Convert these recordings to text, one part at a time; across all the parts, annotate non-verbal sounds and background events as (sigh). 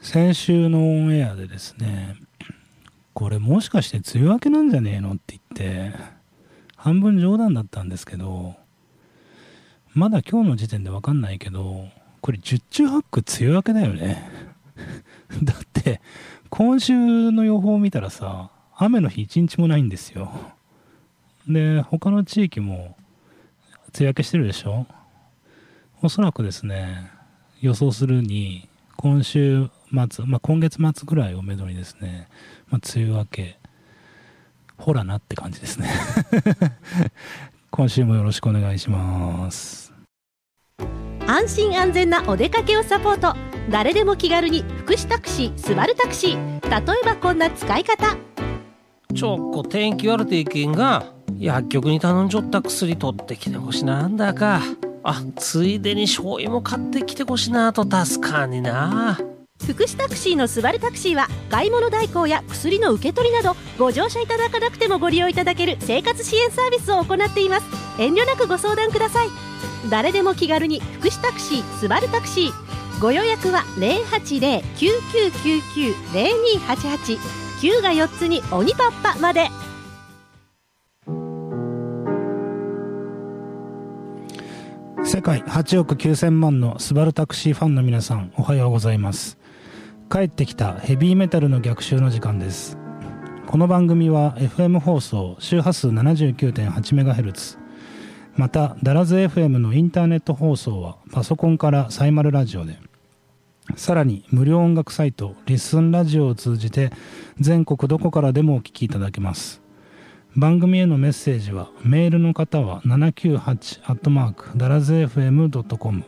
先週のオンエアでですねこれもしかして梅雨明けなんじゃねえのって言って半分冗談だったんですけどまだ今日の時点で分かんないけどこれ十中八九梅雨明けだよね。(laughs) だって今週の予報を見たらさ雨の日一日もないんですよ。で他の地域も梅雨明けしてるでしょ？おそらくですね予想するに今週末、まあ、今月末ぐらいをめどにですね、まあ、梅雨明けほらなって感じですね。(laughs) 今週もよろしくお願いします。安心安全なお出かけをサポート。誰でも気軽に福祉タクシースバルタクシー。例えばこんな使い方。ちょっこ天気悪ていけんが薬局に頼んじょった薬取ってきてほしなんだか。あついでに醤油も買ってきてほしなと。助かんにな福祉タクシーのスバルタクシーは買い物代行や薬の受け取りなどご乗車いただかなくてもご利用いただける生活支援サービスを行っています。遠慮なくご相談ください。誰でも気軽に福祉タクシースバルタクシー。ご予約は080-9999-0288 9が4つに鬼パッパまで。世界8億9000万のスバルタクシーファンの皆さんおはようございます。帰ってきたヘビーメタルの逆襲の時間です。この番組は FM 放送周波数 79.8MHz またダラズ FM のインターネット放送はパソコンからサイマルラジオで。さらに無料音楽サイトリッスンラジオを通じて全国どこからでもお聴きいただけます。番組へのメッセージはメールの方は798ダラズ FM.com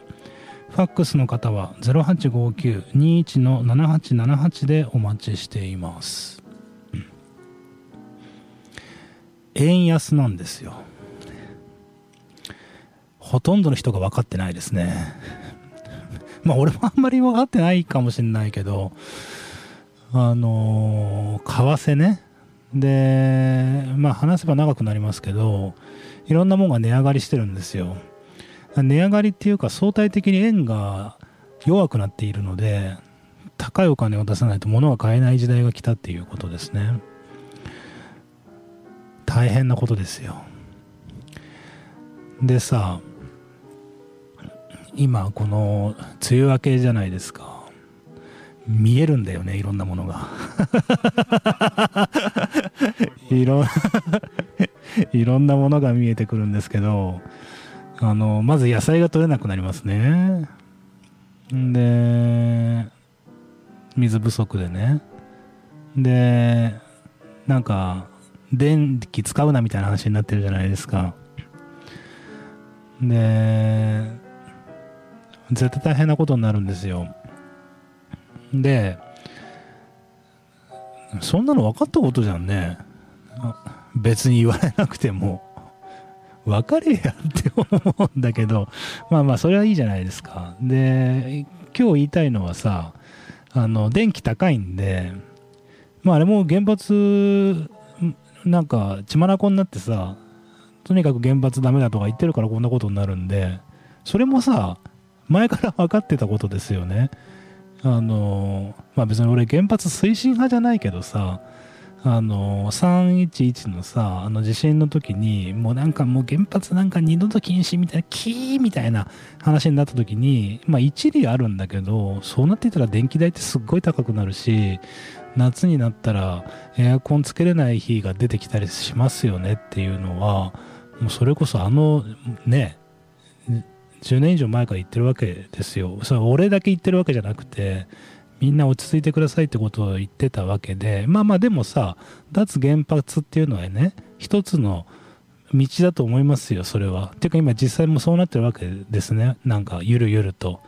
ファックスの方は0859-21-7878でお待ちしています。円安なんですよ。ほとんどの人が分かってないですね。(laughs) まあ俺もあんまり分かってないかもしれないけどあのー、為替ね。でまあ話せば長くなりますけどいろんなものが値上がりしてるんですよ。値上がりっていうか相対的に円が弱くなっているので高いお金を出さないと物は買えない時代が来たっていうことですね。大変なことですよ。でさ今この梅雨明けじゃないですか。見えるんだよねいろんなものが。(laughs) いろ (laughs) いろんなものが見えてくるんですけどあのまず野菜が取れなくなりますね。で水不足でね。でなんか電気使うなみたいな話になってるじゃないですか。で絶対大変なことになるんですよ。でそんなの分かったことじゃんね。別に言われなくても。分かれやって思うんだけどまあまあそれはいいじゃないですか。で今日言いたいのはさあの電気高いんでまああれも原発なんか血眼になってさとにかく原発ダメだとか言ってるからこんなことになるんでそれもさ前から分かってたことですよね。あのまあ別に俺原発推進派じゃないけどさあの311のさあの地震の時にもうなんかもう原発なんか二度と禁止みたいなキーみたいな話になった時にまあ一理あるんだけどそうなっていたら電気代ってすっごい高くなるし夏になったらエアコンつけれない日が出てきたりしますよねっていうのはもうそれこそあのね10年以上前から言ってるわけですよ。それ俺だけ言ってるわけじゃなくてみんな落ち着いてくださいってことを言ってたわけでまあまあでもさ脱原発っていうのはね一つの道だと思いますよそれは。っていうか今実際もそうなってるわけですね。なんかゆるゆると。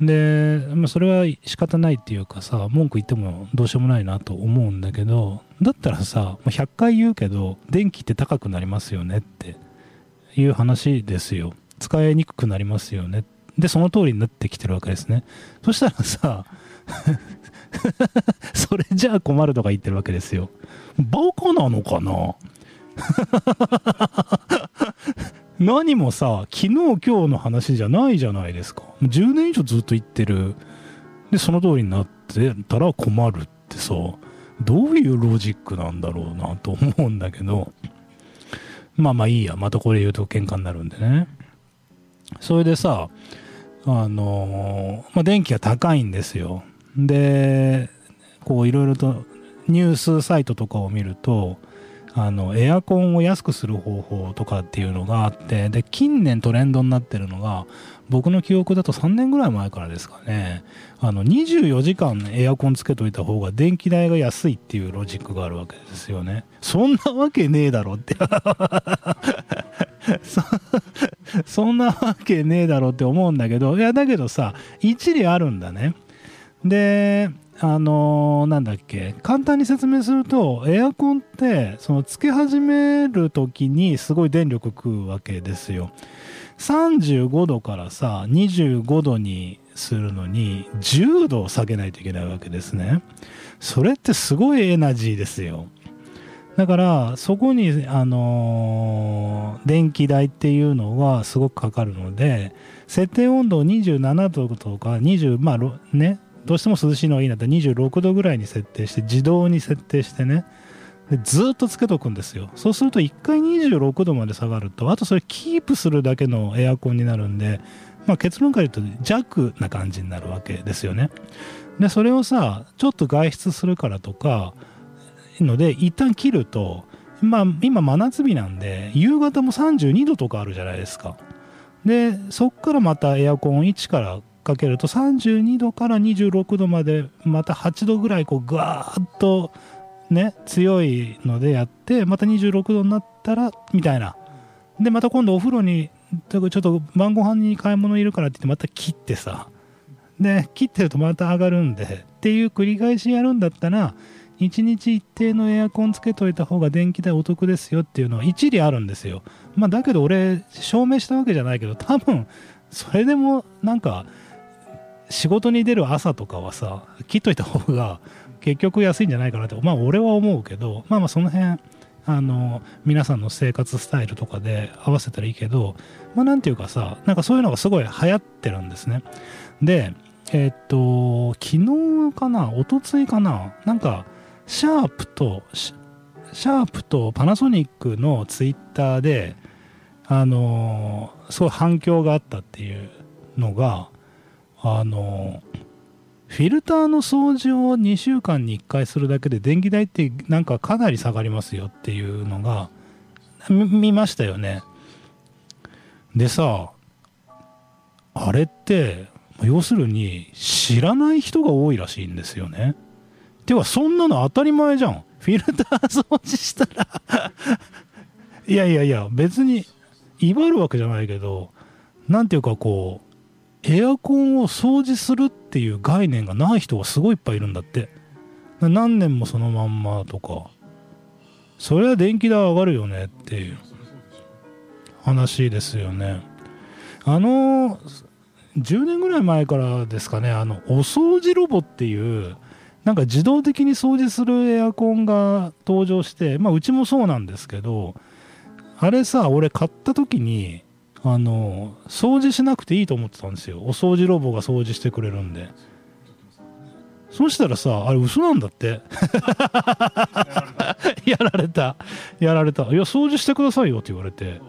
で、まあ、それは仕方ないっていうかさ文句言ってもどうしようもないなと思うんだけどだったらさ100回言うけど電気って高くなりますよねっていう話ですよ。使いにくくなりますよね。でその通りになってきてるわけですね。そしたらさ (laughs) それじゃあ困るとか言ってるわけですよ。バカなのかな？(laughs) 何もさ、昨日今日の話じゃないじゃないですか。10年以上ずっと言ってる。で、その通りになってたら困るってさどういうロジックなんだろうなと思うんだけどまあまあいいやまたこれ言うと喧嘩になるんでねそれでさあのまあ電気が高いんですよでこういろいろとニュースサイトとかを見るとあのエアコンを安くする方法とかっていうのがあってで近年トレンドになってるのが僕の記憶だと3年ぐらい前からですかね。あの24時間エアコンつけといた方が電気代が安いっていうロジックがあるわけですよね。そんなわけねえだろって。そ (laughs) そんなわけねえだろって思うんだけどいやだけどさ一理あるんだね。であのーなんだっけ簡単に説明するとエアコンってそのつけ始める時にすごい電力食うわけですよ。35度からさ25度にするのに10度下げないといけないわけですね。それってすごいエナジーですよ。だからそこにあのー電気代っていうのはすごくかかるので設定温度を27度とか20まあねどうしても涼しいのがいいなったら26度ぐらいに設定して自動に設定してね。でずっとつけとくんですよ。そうすると1回26度まで下がるとあとそれキープするだけのエアコンになるんで、まあ、結論から言うと弱な感じになるわけですよね。でそれをさちょっと外出するからとかので一旦切ると、まあ、今真夏日なんで夕方も32度とかあるじゃないですか。でそっからまたエアコン1からかけると32度から26度までまた8度ぐらいこうガーッとね強いのでやってまた26度になったらみたいな。でまた今度お風呂にちょっと晩ご飯に買い物いるからって言ってまた切ってさ。で切ってるとまた上がるんでっていう繰り返しやるんだったら1日一定のエアコンつけといた方が電気代お得ですよっていうのは一理あるんですよ。まあだけど俺証明したわけじゃないけど多分それでもなんか仕事に出る朝とかはさ切っといた方が結局安いんじゃないかなってまあ俺は思うけどまあまあその辺あの皆さんの生活スタイルとかで合わせたらいいけどまあなんていうかさなんかそういうのがすごい流行ってるんですね。でえーっと昨日かな一昨日かななんかシャープとシシャープとパナソニックのツイッターであのすごい反響があったっていうのがあのフィルターの掃除を2週間に1回するだけで電気代ってなんかかなり下がりますよっていうのが見ましたよね。でさあれって要するに知らない人が多いらしいんですよね。てかそんなの当たり前じゃん。フィルター掃除したら。いやいやいや別に威張るわけじゃないけどなんていうかこうエアコンを掃除するっていう概念がない人がすごいいっぱいいるんだって。何年もそのまんまとか。それは電気代上がるよねっていう話ですよね。あの10年ぐらい前からですかねあのお掃除ロボっていうなんか自動的に掃除するエアコンが登場してまあうちもそうなんですけどあれさ俺買った時にあの掃除しなくていいと思ってたんですよ。お掃除ロボが掃除してくれるんで。そしたらさあれ嘘なんだって。(laughs) やられた。やられた。いや掃除してくださいよって言われて。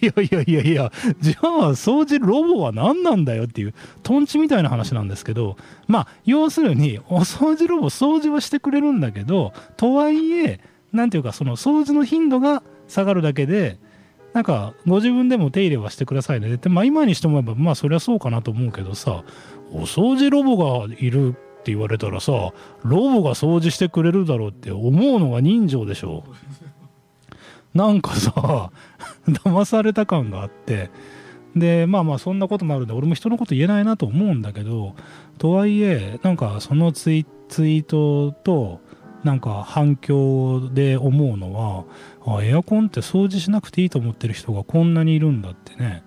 いやいやいやいやじゃあ掃除ロボは何なんだよっていうトンチみたいな話なんですけどまあ要するにお掃除ロボ掃除はしてくれるんだけどとはいえなんていうかその掃除の頻度が下がるだけでなんかご自分でも手入れはしてくださいね。ってまあ今にしてもやっぱまあそりゃそうかなと思うけどさお掃除ロボがいるって言われたらさロボが掃除してくれるだろうって思うのが人情でしょ。なんかさ (laughs) 騙された感があって。でまあまあそんなこともあるんで俺も人のこと言えないなと思うんだけどとはいえなんかそのツイツイートとなんか反響で思うのはあエアコンって掃除しなくていいと思ってる人がこんなにいるんだってね。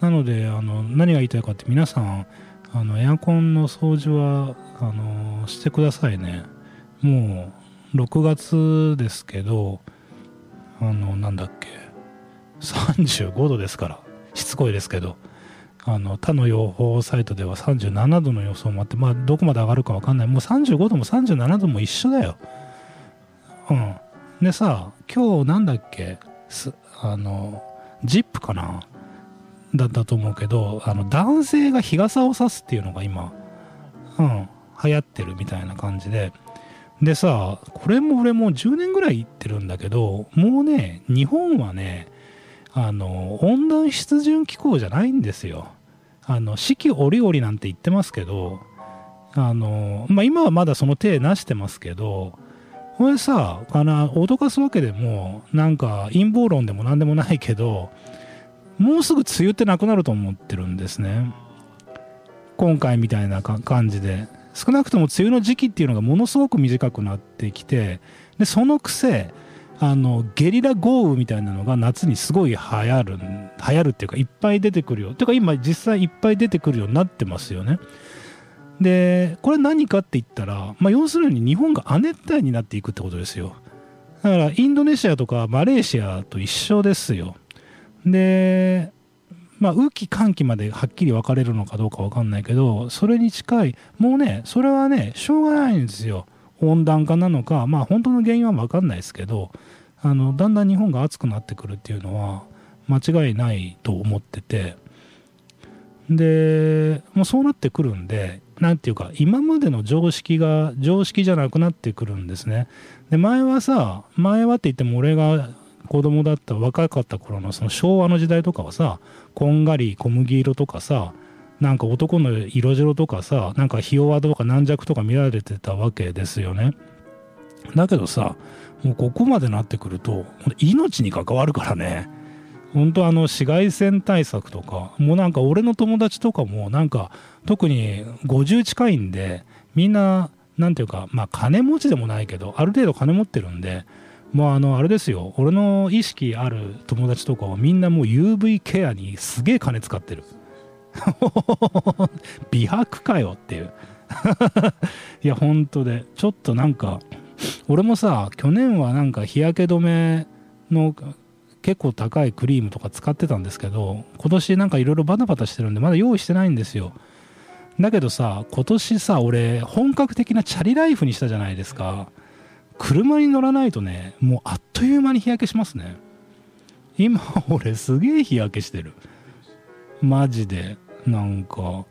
なのであの何が言いたいかって皆さんあのエアコンの掃除はあのしてくださいね。もう6月ですけどあのなんだっけ。35度ですからしつこいですけど。あの他の予報サイトでは37度の予想もあって、まあ、どこまで上がるか分かんない。もう35度も37度も一緒だよ。うん、でさ今日なんだっけ？あのジップかな？だったと思うけどあの男性が日傘を差すっていうのが今、うん、流行ってるみたいな感じで。でさこれも俺もう10年ぐらい行ってるんだけどもうね日本はねあの温暖湿潤気候じゃないんですよ。あの四季折々なんて言ってますけどあの、まあ、今はまだその手なしてますけどこれさあの脅かすわけでもなんか陰謀論でも何でもないけどもうすぐ梅雨ってなくなると思ってるんですね。今回みたいな感じで。少なくとも梅雨の時期っていうのがものすごく短くなってきてでそのくせあのゲリラ豪雨みたいなのが夏にすごい流行る流行るっていうかいっぱい出てくるよ。っていうか今実際いっぱい出てくるようになってますよね。でこれ何かって言ったら、まあ、要するに日本が亜熱帯になっていくってことですよ。だからインドネシアとかマレーシアと一緒ですよ。でまあ、雨季寒季まではっきり分かれるのかどうか分かんないけどそれに近いもうねそれはねしょうがないんですよ。温暖化なのかまあ本当の原因は分かんないですけどあのだんだん日本が暑くなってくるっていうのは間違いないと思ってて。でもうそうなってくるんで何て言うか今までの常識が常識じゃなくなってくるんですね。で前はさ前はって言っても俺が子供だった若かった頃のその昭和の時代とかはさこんがり小麦色とかさなんか男の色白とかさなんかひ弱とか軟弱とか見られてたわけですよね。だけどさもうここまでなってくると命に関わるからね。本当あの紫外線対策とかもうなんか俺の友達とかもなんか特に50近いんでみんな何ていうかまあ金持ちでもないけどある程度金持ってるんでもうあのあれですよ。俺の意識ある友達とかはみんなもう UV ケアにすげえ金使ってる。(laughs) 美白かよっていう。(laughs) いや本当で。ちょっとなんか俺もさ去年はなんか日焼け止めの結構高いクリームとか使ってたんですけど今年なんかいろいろバタバタしてるんでまだ用意してないんですよ。だけどさ今年さ俺本格的なチャリライフにしたじゃないですか。車に乗らないとねもうあっという間に日焼けしますね。今俺すげえ日焼けしてる。マジで。なんかちょ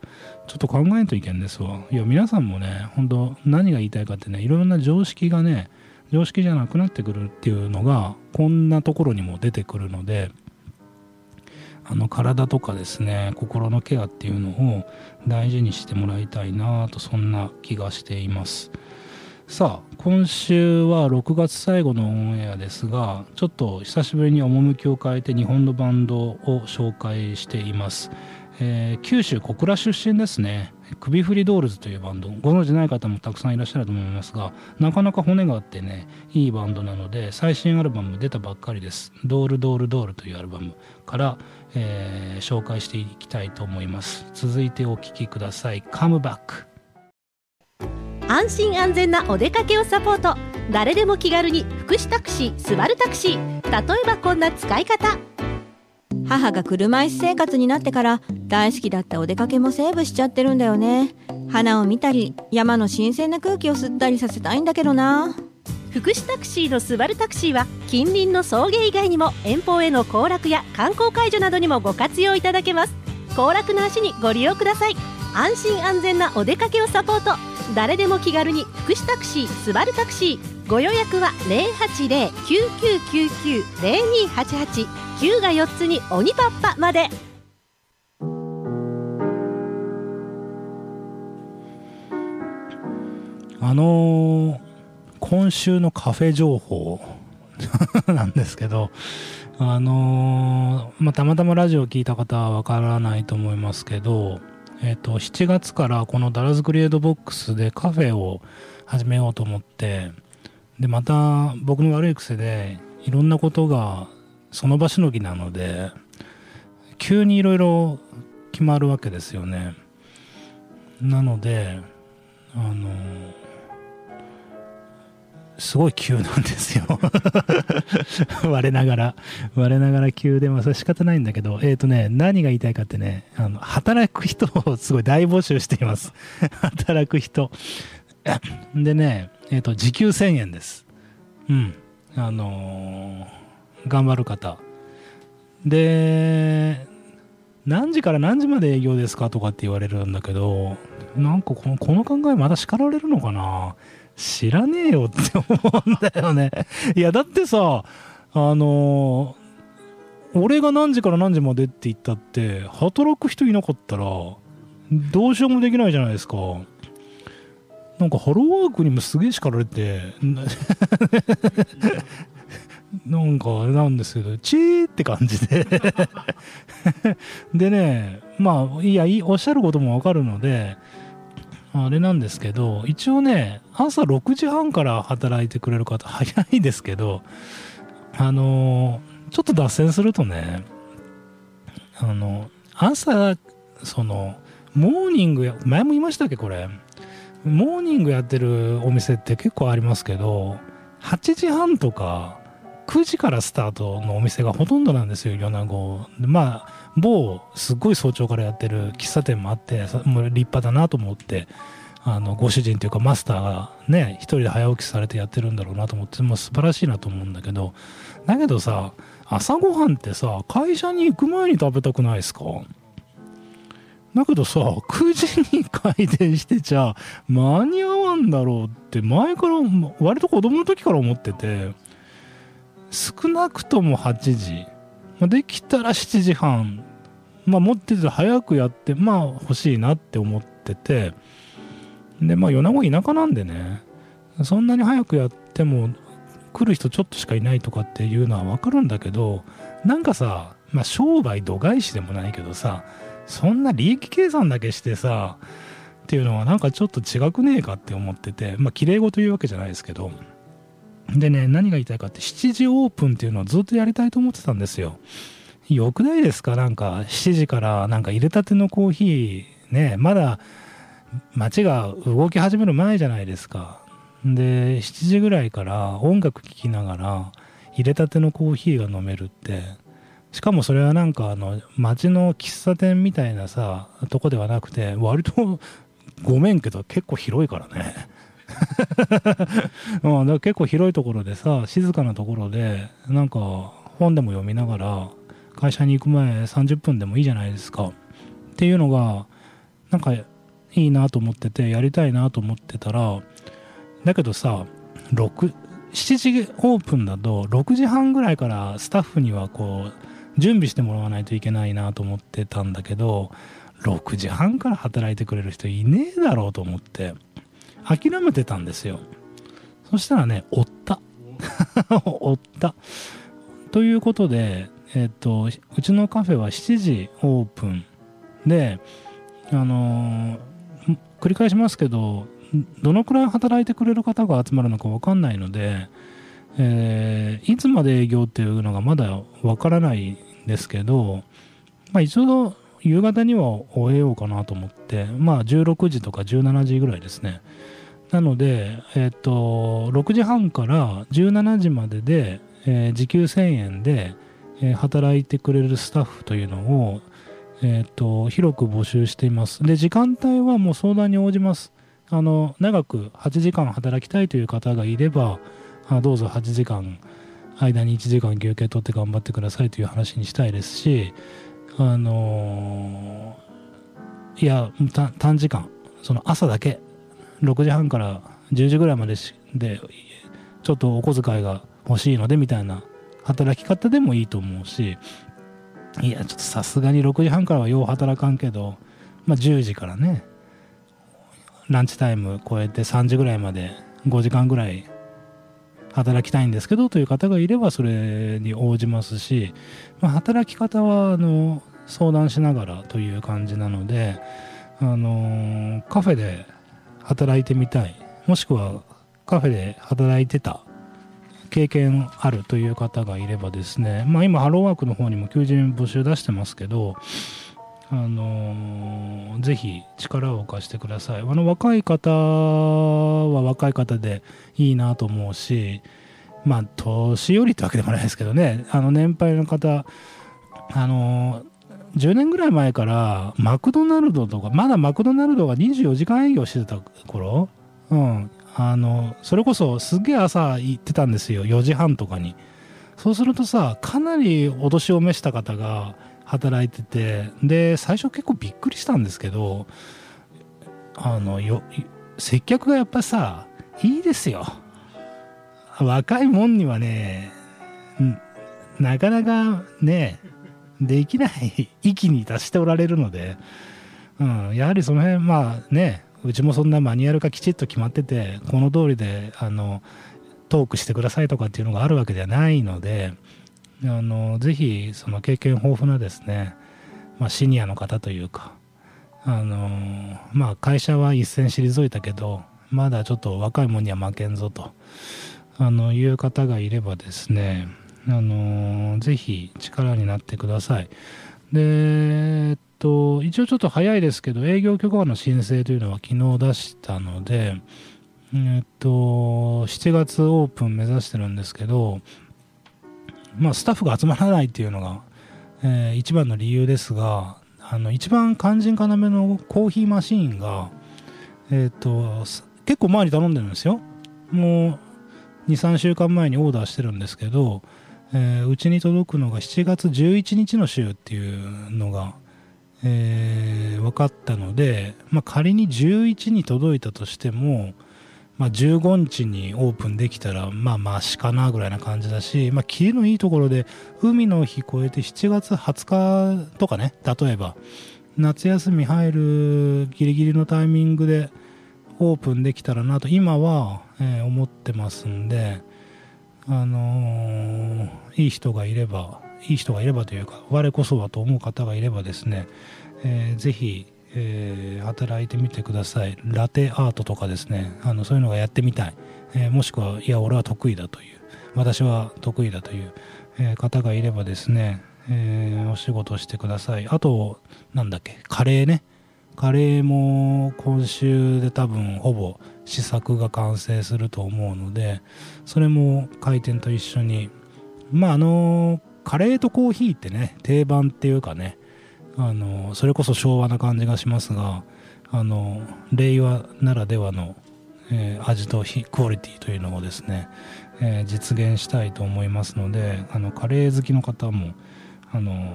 っと考えんといけんですわ。いや皆さんもね本当何が言いたいかってねいろんな常識がね常識じゃなくなってくるっていうのがこんなところにも出てくるのであの体とかですね心のケアっていうのを大事にしてもらいたいなとそんな気がしています。さあ今週は6月最後のオンエアですがちょっと久しぶりに趣を変えて日本のバンドを紹介しています。えー、九州小倉出身ですね。首振りドールズというバンド。ご存じない方もたくさんいらっしゃると思いますがなかなか骨があってねいいバンドなので最新アルバム出たばっかりです「ドールドールドール」というアルバムから、えー、紹介していきたいと思います。続いてお聴きください「カムバック」安心安全なお出かけをサポート。誰でも気軽に福祉タクシースバルタクシー例えばこんな使い方。母が車椅子生活になってから大好きだったお出かけもセーブしちゃってるんだよね。花を見たり山の新鮮な空気を吸ったりさせたいんだけどな。福祉タクシーのスバルタクシーは近隣の送迎以外にも遠方への行楽や観光解除などにもご活用いただけます。行楽の足にご利用ください。安心安全なお出かけをサポート。誰でも気軽に福祉タクシースバルタクシー。ご予約は080-9999-0288 9が4つに鬼パッパまで。あのー、今週のカフェ情報 (laughs) なんですけど、あのー、まあ、たまたまラジオを聞いた方はわからないと思いますけど、えっ、ー、と、7月からこのダラズクリエイドボックスでカフェを始めようと思って、で、また僕の悪い癖で、いろんなことがその場しのぎなので急にいろいろ決まるわけですよね。なのであのすごい急なんですよ。(laughs) 我ながら我ながら急でまあそれ仕方ないんだけどえっ、ー、とね何が言いたいかってねあの働く人をすごい大募集しています。(laughs) 働く人。でねえっ、ー、と時給1000円ですうんあのー、頑張る方で何時から何時まで営業ですかとかって言われるんだけどなんかこのこの考えまだ叱られるのかな？知らねえよって思うんだよね。いや、だってさ、あのー、俺が何時から何時までって言ったって、働く人いなかったら、どうしようもできないじゃないですか。なんかハローワークにもすげえ叱られて、(laughs) なんかあれなんですけど、チーって感じで (laughs) でね、まあ、いや、おっしゃることもわかるので、あれなんですけど、一応ね、朝6時半から働いてくれる方、早いですけど、あのちょっと脱線するとね、あの、朝、その、モーニング、前も言いましたっけ、これ。モーニングやってるお店って結構ありますけど、8時半とか、9時からスタートのお店がほとんどなんですよ、米子。でまあ、某すっごい早朝からやってる喫茶店もあってもう立派だなと思ってあのご主人というかマスターがね一人で早起きされてやってるんだろうなと思ってもう素晴らしいなと思うんだけどだけどさ朝ごはんってさ会社に行く前に食べたくないですか？だけどさ9時に開店してちゃ間に合わんだろうって前から割と子供の時から思ってて少なくとも8時、できたら7時半、まあ、持ってて早くやって、まあ欲しいなって思ってて、で、まあ米子田舎なんでね、そんなに早くやっても来る人ちょっとしかいないとかっていうのはわかるんだけど、なんかさ、まあ商売度外視でもないけどさ、そんな利益計算だけしてさ、っていうのはなんかちょっと違くねえかって思ってて、まあ綺麗事言うわけじゃないですけど、でね、何が言いたいかって、7時オープンっていうのはずっとやりたいと思ってたんですよ。よくないですか？なんか、7時からなんか入れたてのコーヒー、ね、まだ街が動き始める前じゃないですか。で、7時ぐらいから音楽聴きながら入れたてのコーヒーが飲めるって、しかもそれはなんかあの街の喫茶店みたいなさとこではなくて割と (laughs) ごめんけど結構広いからね。(laughs) うん、だ結構広いところでさ静かなところでなんか本でも読みながら会社に行く前30分でもいいじゃないですか。っていうのがなんかいいなと思っててやりたいなと思ってたらだけどさ6 7時オープンだと6時半ぐらいからスタッフにはこう準備してもらわないといけないなと思ってたんだけど6時半から働いてくれる人いねえだろうと思って諦めてたんですよ。そしたらね、追った。(laughs) 追った。ということで、えっ、と、うちのカフェは7時オープンで、あのー、繰り返しますけど、どのくらい働いてくれる方が集まるのか分かんないので、えー、いつまで営業っていうのがまだ分からないんですけど、まあ一応夕方には終えようかなと思って、まあ16時とか17時ぐらいですね。なので、えっ、と、6時半から17時までで、えー、時給1000円で、えー、働いてくれるスタッフというのを、えっ、と、広く募集しています。で、時間帯はもう相談に応じます。あの、長く8時間働きたいという方がいれば、あどうぞ8時間、間に1時間休憩取って頑張ってくださいという話にしたいですし、あのー、いや、短時間、その朝だけ6時半から10時ぐらいまででちょっとお小遣いが欲しいのでみたいな働き方でもいいと思うしいやちょっとさすがに6時半からはよう働かんけど、まあ、10時からねランチタイム超えて3時ぐらいまで5時間ぐらい働きたいんですけどという方がいればそれに応じますし、まあ、働き方はあの相談しながらという感じなので、あのカフェで働いてみたいもしくはカフェで働いてた経験あるという方がいればですね、まあ、今ハローワークの方にも求人募集出してますけどあのぜひ力を貸してください。あの若い方は若い方でいいなと思うしまあ年寄りってわけでもないですけどね。あの年配の方あの10年ぐらい前からマクドナルドとかまだマクドナルドが24時間営業してた頃うん。あのそれこそすげえ朝行ってたんですよ。4時半とかに。そうするとさかなりお年を召した方が働いててで最初結構びっくりしたんですけどあのよ接客がやっぱさいいですよ。若いもんにはねなかなかねできない域に達しておられるので、うん、やはりその辺まあねうちもそんなマニュアルがきちっと決まっててこの通りであのトークしてくださいとかっていうのがあるわけではないのであのぜひその経験豊富なですね、まあ、シニアの方というかあのまあ会社は一線退いたけどまだちょっと若いもんには負けんぞとあのいう方がいればですねあのぜひ力になってください。でえっと一応ちょっと早いですけど営業許可の申請というのは昨日出したのでえっと7月オープン目指してるんですけどまあスタッフが集まらないっていうのが、えー一番の理由ですがあの一番肝心要のコーヒーマシーンがえっと結構前に頼んでるんですよ。もう23週間前にオーダーしてるんですけどえーに届くのが7月11日の週っていうのが、えー分かったので、まあ、仮に11に届いたとしても、まあ、15日にオープンできたらまあまあしかなぐらいな感じだし、まあ、キレのいいところで海の日超えて7月20日とかね例えば夏休み入るギリギリのタイミングでオープンできたらなと今は、えー思ってますんで。あのーいい人がいればいい人がいればというか我こそはと思う方がいればですね、えーぜひ、えー働いてみてください。ラテアートとかですねあのそういうのがやってみたい、えーもしくはいや俺は得意だという私は得意だという、え方がいればですね、えお仕事してください。あとなんだっけカレーね。カレーも今週で多分ほぼ試作が完成すると思うのでそれも開店と一緒に。まああのカレーとコーヒーってね定番っていうかねあのそれこそ昭和な感じがしますがあの令和ならではの、えー味とクオリティというのをですね、えー実現したいと思いますのであのカレー好きの方もあの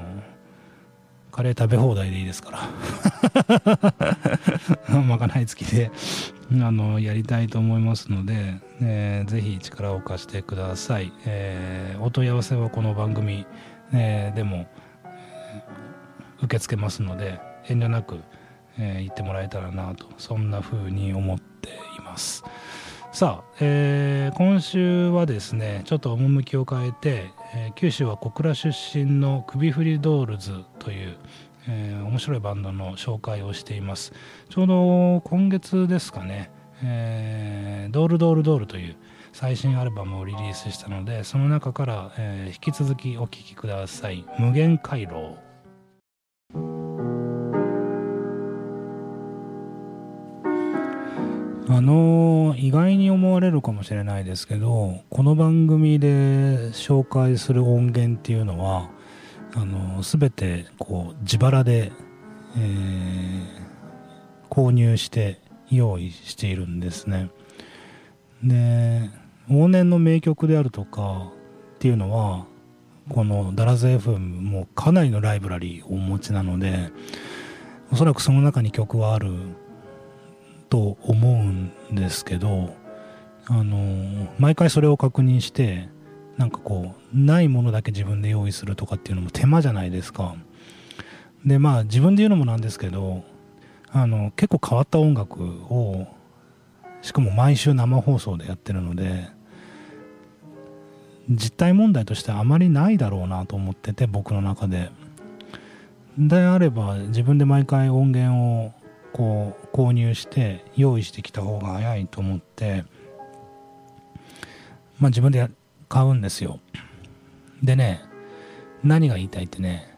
カレー食べ放題でいいですから。(laughs) まかない付きであのやりたいと思いますので、えーぜひ力を貸してください、えーお問い合わせはこの番組、えーでも、受け付けますので遠慮なく、えー言ってもらえたらなとそんな風に思っています。さあ、えー今週はですねちょっと趣を変えて、えー九州は小倉出身の首振りドールズという、えー面白いバンドの紹介をしています。ちょうど今月ですかね、えードールドールドールという最新アルバムをリリースしたのでその中から、えー引き続きお聴きください「無限回廊」あの意外に思われるかもしれないですけどこの番組で紹介する音源っていうのはあの全てこう自腹で、えー購入して用意しているんですね。で往年の名曲であるとかっていうのはこのダラズ FM もかなりのライブラリーをお持ちなのでおそらくその中に曲はあると思うんですけどあの毎回それを確認してなんかこうないものだけ自分で用意するとかっていうのも手間じゃないですか。でまあ自分で言うのもなんですけどあの結構変わった音楽をしかも毎週生放送でやってるので実態問題としてあまりないだろうなと思ってて僕の中で。であれば自分で毎回音源をこう購入して用意してきた方が早いと思ってまあ自分で買うんですよでね何が言いたいってね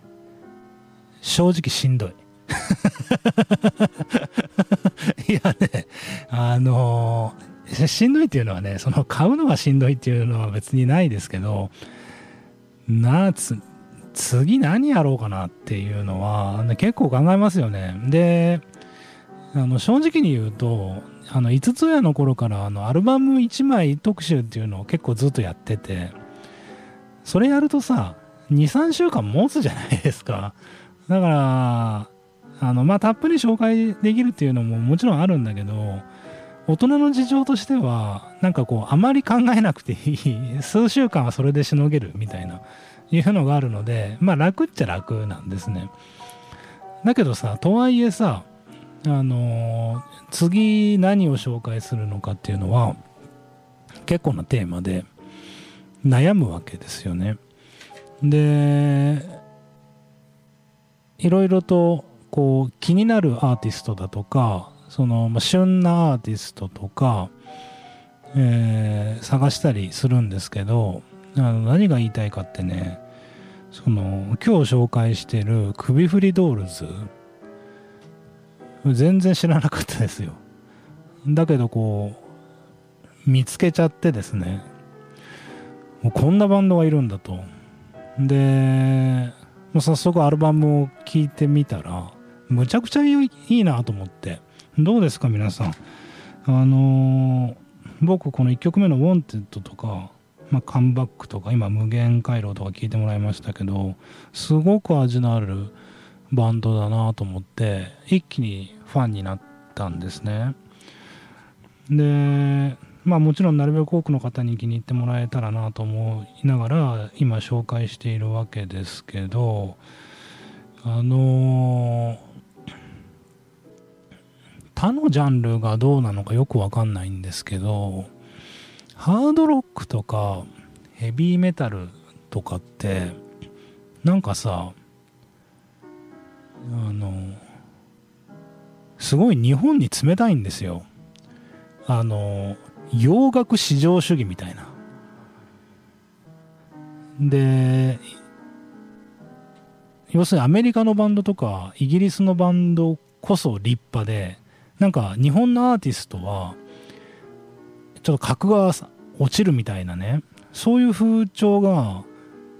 正直しんどい (laughs) いやね、あのしんどいっていうのはね、その買うのがしんどいっていうのは別にないですけど、なつ、次何やろうかなっていうのは、ね結構考えますよね。で、あの正直に言うと、あの5つ親の頃からあのアルバム1枚特集っていうのを結構ずっとやってて、それやるとさ、2、3週間持つじゃないですか。だから、あの、まあ、たっぷり紹介できるっていうのももちろんあるんだけど、大人の事情としては、なんかこう、あまり考えなくていい、数週間はそれでしのげるみたいな、いうのがあるので、まあ、楽っちゃ楽なんですね。だけどさ、とはいえさ、あの次何を紹介するのかっていうのは、結構なテーマで、悩むわけですよね。で、いろいろとこう気になるアーティストだとかその、旬なアーティストとか、えー探したりするんですけどあの何が言いたいかってねその今日紹介してる首振りドールズ全然知らなかったですよ。だけどこう見つけちゃってですね。もうこんなバンドがいるんだと。でもう早速アルバムを聴いてみたらむちゃくちゃいいなと思って。どうですか皆さん？あのー僕この1曲目の「Wanted」とか「まあ、カムバック」とか今「無限回廊」とか聞いてもらいましたけどすごく味のあるバンドだなと思って一気にファンになったんですね。でまあもちろんなるべく多くの方に気に入ってもらえたらなと思いながら今紹介しているわけですけどあの他のジャンルがどうなのかよくわかんないんですけどハードロックとかヘビーメタルとかってなんかさあのすごい日本に冷たいんですよ。あの洋楽至上主義みたいな。で要するにアメリカのバンドとかイギリスのバンドこそ立派でなんか日本のアーティストはちょっと格が落ちるみたいなね。そういう風潮が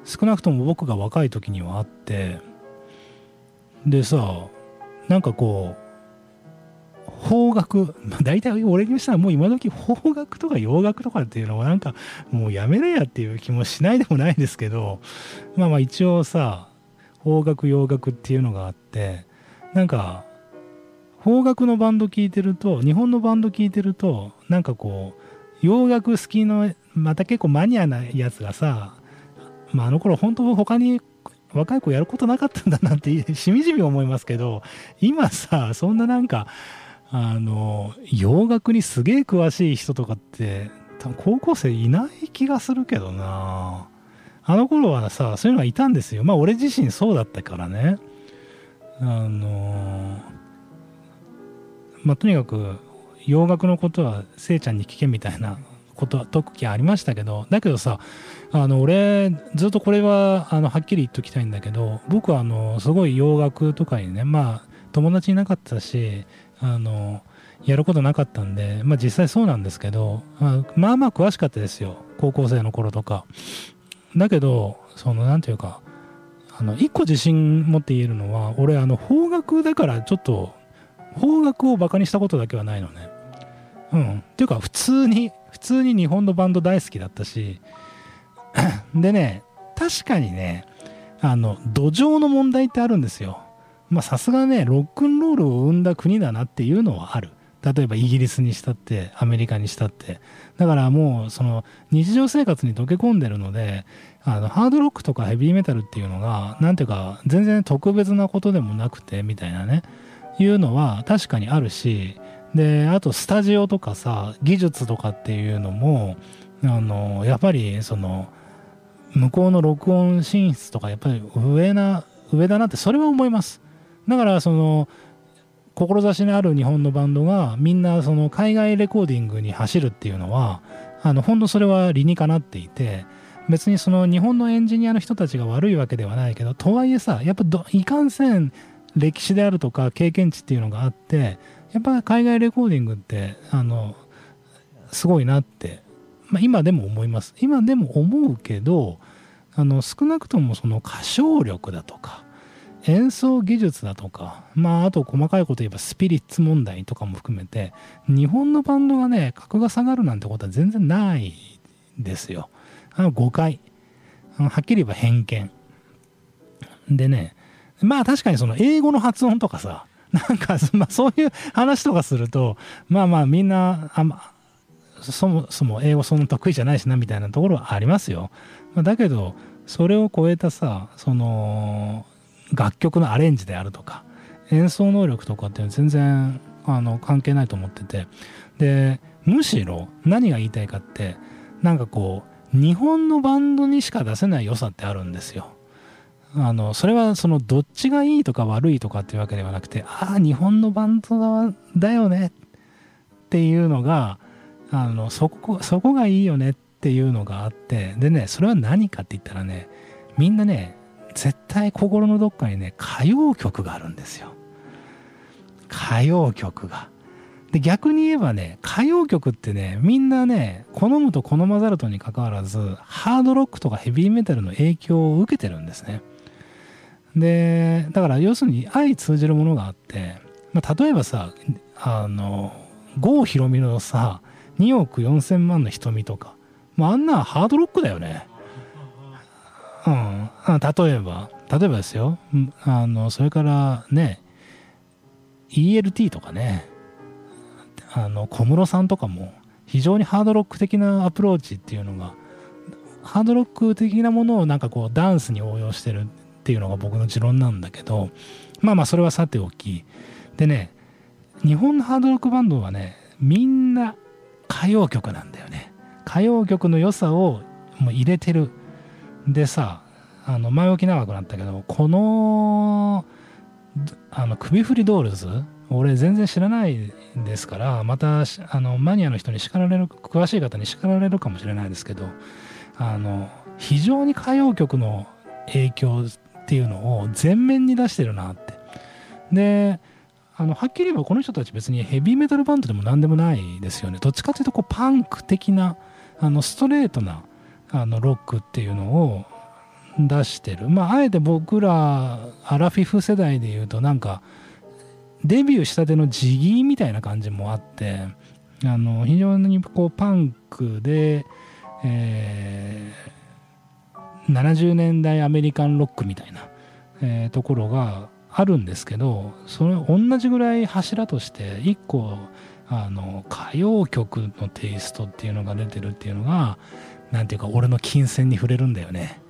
少なくとも僕が若い時にはあってでさなんかこう邦楽、まあ、大体俺にしたらもう今時邦楽とか洋楽とかっていうのはなんかもうやめれやっていう気もしないでもないんですけどまあまあ一応さ邦楽洋楽っていうのがあってなんか邦楽のバンド聴いてると日本のバンド聴いてるとなんかこう洋楽好きのまた結構マニアなやつがさ、まあ、あの頃本当他に若い子やることなかったんだなって (laughs) しみじみ思いますけど今さそんななんかあの洋楽にすげえ詳しい人とかって多分高校生いない気がするけどな。あの頃はさそういうのがいたんですよ。まあ俺自身そうだったからね。あのまあとにかく洋楽のことはせいちゃんに聞けみたいなことは時ありましたけどだけどさあの俺ずっとこれはあのはっきり言っときたいんだけど僕はあのすごい洋楽とかにねまあ友達いなかったしあのやることなかったんでまあ実際そうなんですけどまあまあ詳しかったですよ。高校生の頃とか。だけどそのなんていうかあの一個自信持って言えるのは俺あの邦楽だからちょっと邦楽をバカにしたことだけはないのね。うん。っていうか普通に普通に日本のバンド大好きだったしでね確かにねあの土壌の問題ってあるんですよ。まあさすがねロックンロールを生んだ国だなっていうのはある。例えばイギリスにしたってアメリカにしたって。だからもうその日常生活に溶け込んでるのであのハードロックとかヘビーメタルっていうのがなんていうか全然特別なことでもなくてみたいなね。いうのは確かにあるしであとスタジオとかさ技術とかっていうのもあのやっぱりその向こうの録音進出とかやっぱり上な上だなってそれは思います。だからその志のある日本のバンドがみんなその海外レコーディングに走るっていうのはあの本当それは理にかなっていて別にその日本のエンジニアの人たちが悪いわけではないけどとはいえさやっぱどいかんせん歴史であるとか経験値っていうのがあってやっぱ海外レコーディングってあのすごいなって、まあ、今でも思います。今でも思うけどあの少なくともその歌唱力だとか演奏技術だとかまああと細かいこと言えばスピリッツ問題とかも含めて日本のバンドがね格が下がるなんてことは全然ないですよ。あの誤解。あのはっきり言えば偏見。でねまあ確かにその英語の発音とかさなんか、まあ、そういう話とかするとまあまあみんなあそもそも英語そんな得意じゃないしなみたいなところはありますよ、ま、だけどそれを超えたさその楽曲のアレンジであるとか演奏能力とかっていうのは全然あの関係ないと思っててでむしろ何が言いたいかってなんかこう日本のバンドにしか出せない良さってあるんですよ。あのそれはそのどっちがいいとか悪いとかっていうわけではなくてああ日本のバンドだよねっていうのがあのそこそこがいいよねっていうのがあってでねそれは何かって言ったらねみんなね絶対心のどっかにね歌謡曲があるんですよ。歌謡曲が。で逆に言えばね歌謡曲ってねみんなね好むと好まざるとにかかわらずハードロックとかヘビーメタルの影響を受けてるんですね。でだから要するに相通じるものがあって、まあ、例えばさあの郷ひろみのさ2億4000万の瞳とか、まあ、あんなハードロックだよね。うん。例えば。例えばですよ。あのそれからね。ELT とかね。あの小室さんとかも非常にハードロック的なアプローチっていうのがハードロック的なものをなんかこうダンスに応用してるっていうのが僕の持論なんだけどまあまあそれはさておき。でね日本のハードロックバンドはねみんな歌謡曲なんだよね。歌謡曲の良さをもう入れてる。でさあの前置き長くなったけどこのあの首振りドールズ俺全然知らないですからまたあのマニアの人に叱られる詳しい方に叱られるかもしれないですけどあの非常に歌謡曲の影響っていうのを前面に出してるなって。であのはっきり言えばこの人たち別にヘビーメタルバンドでも何でもないですよね。どっちかというとこうパンク的なあのストレートなあのロックっていうのを出してる。まああえて僕らアラフィフ世代でいうとなんかデビューしたてのジギーみたいな感じもあってあの非常にこうパンクで、えー70年代アメリカンロックみたいな、えーところがあるんですけどそれ同じぐらい柱として一個あの歌謡曲のテイストっていうのが出てるっていうのがなんていうか俺の金銭に触れるんだよね。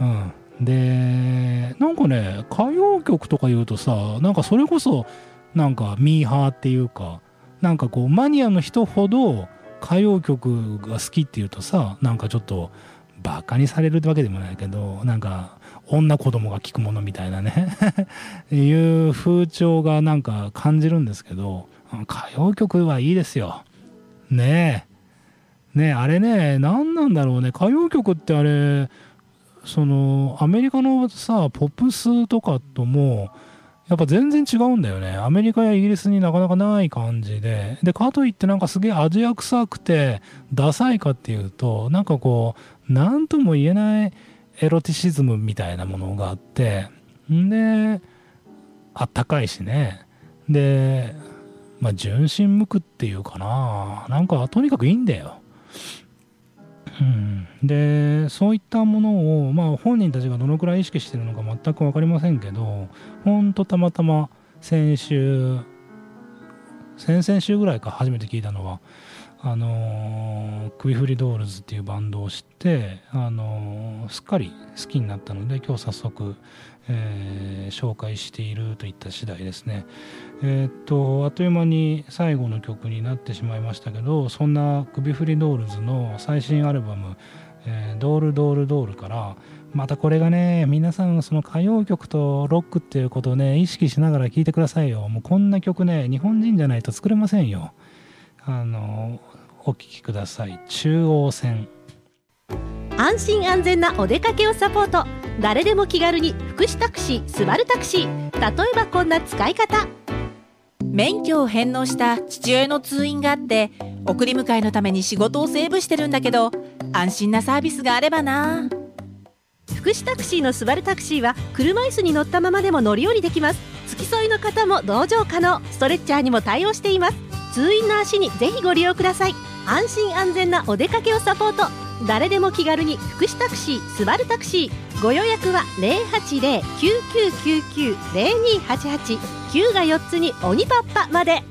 うん、でなんかね歌謡曲とか言うとさなんかそれこそなんかミーハーっていうかなんかこうマニアの人ほど歌謡曲が好きっていうとさなんかちょっとバカにされるってわけでもないけどなんか女子供が聞くものみたいなね。(laughs) いう風潮がなんか感じるんですけど歌謡曲はいいですよ。ねえ。ねえあれね何なんだろうね。歌謡曲ってあれそのアメリカのさポップスとかともやっぱ全然違うんだよね。アメリカやイギリスになかなかない感じで。でかといってなんかすげえアジア臭くてダサいかっていうとなんかこう何とも言えないエロティシズムみたいなものがあってんであったかいしね。でまあ純真無垢っていうかな。なんかとにかくいいんだよ。うん、でそういったものを、まあ、本人たちがどのくらい意識してるのか全く分かりませんけどほんとたまたま先週先々週ぐらいか初めて聞いたのはあのークビフリドールズっていうバンドを知って、あのすっかり好きになったので今日早速、えー紹介しているといった次第ですね。えーっとあっという間に最後の曲になってしまいましたけどそんな首振りドールズの最新アルバム「えードールドールドール」からまたこれがね皆さんその歌謡曲とロックっていうことをね意識しながら聴いてくださいよもうこんな曲ね日本人じゃないと作れませんよあのお聴きください。中央線。安心安全なお出かけをサポート。誰でも気軽に福祉タクシースバルタクシー。例えばこんな使い方。免許を返納した父親の通院があって送り迎えのために仕事をセーブしてるんだけど安心なサービスがあればな。福祉タクシーのスバルタクシーは車椅子に乗ったままでも乗り降りできます。付き添いの方も同乗可能。ストレッチャーにも対応しています通院の足にぜひご利用ください。安心安全なお出かけをサポート。誰でも気軽に福祉タクシースバルタクシー。ご予約は080-9999-0288 9が4つに鬼パッパまで。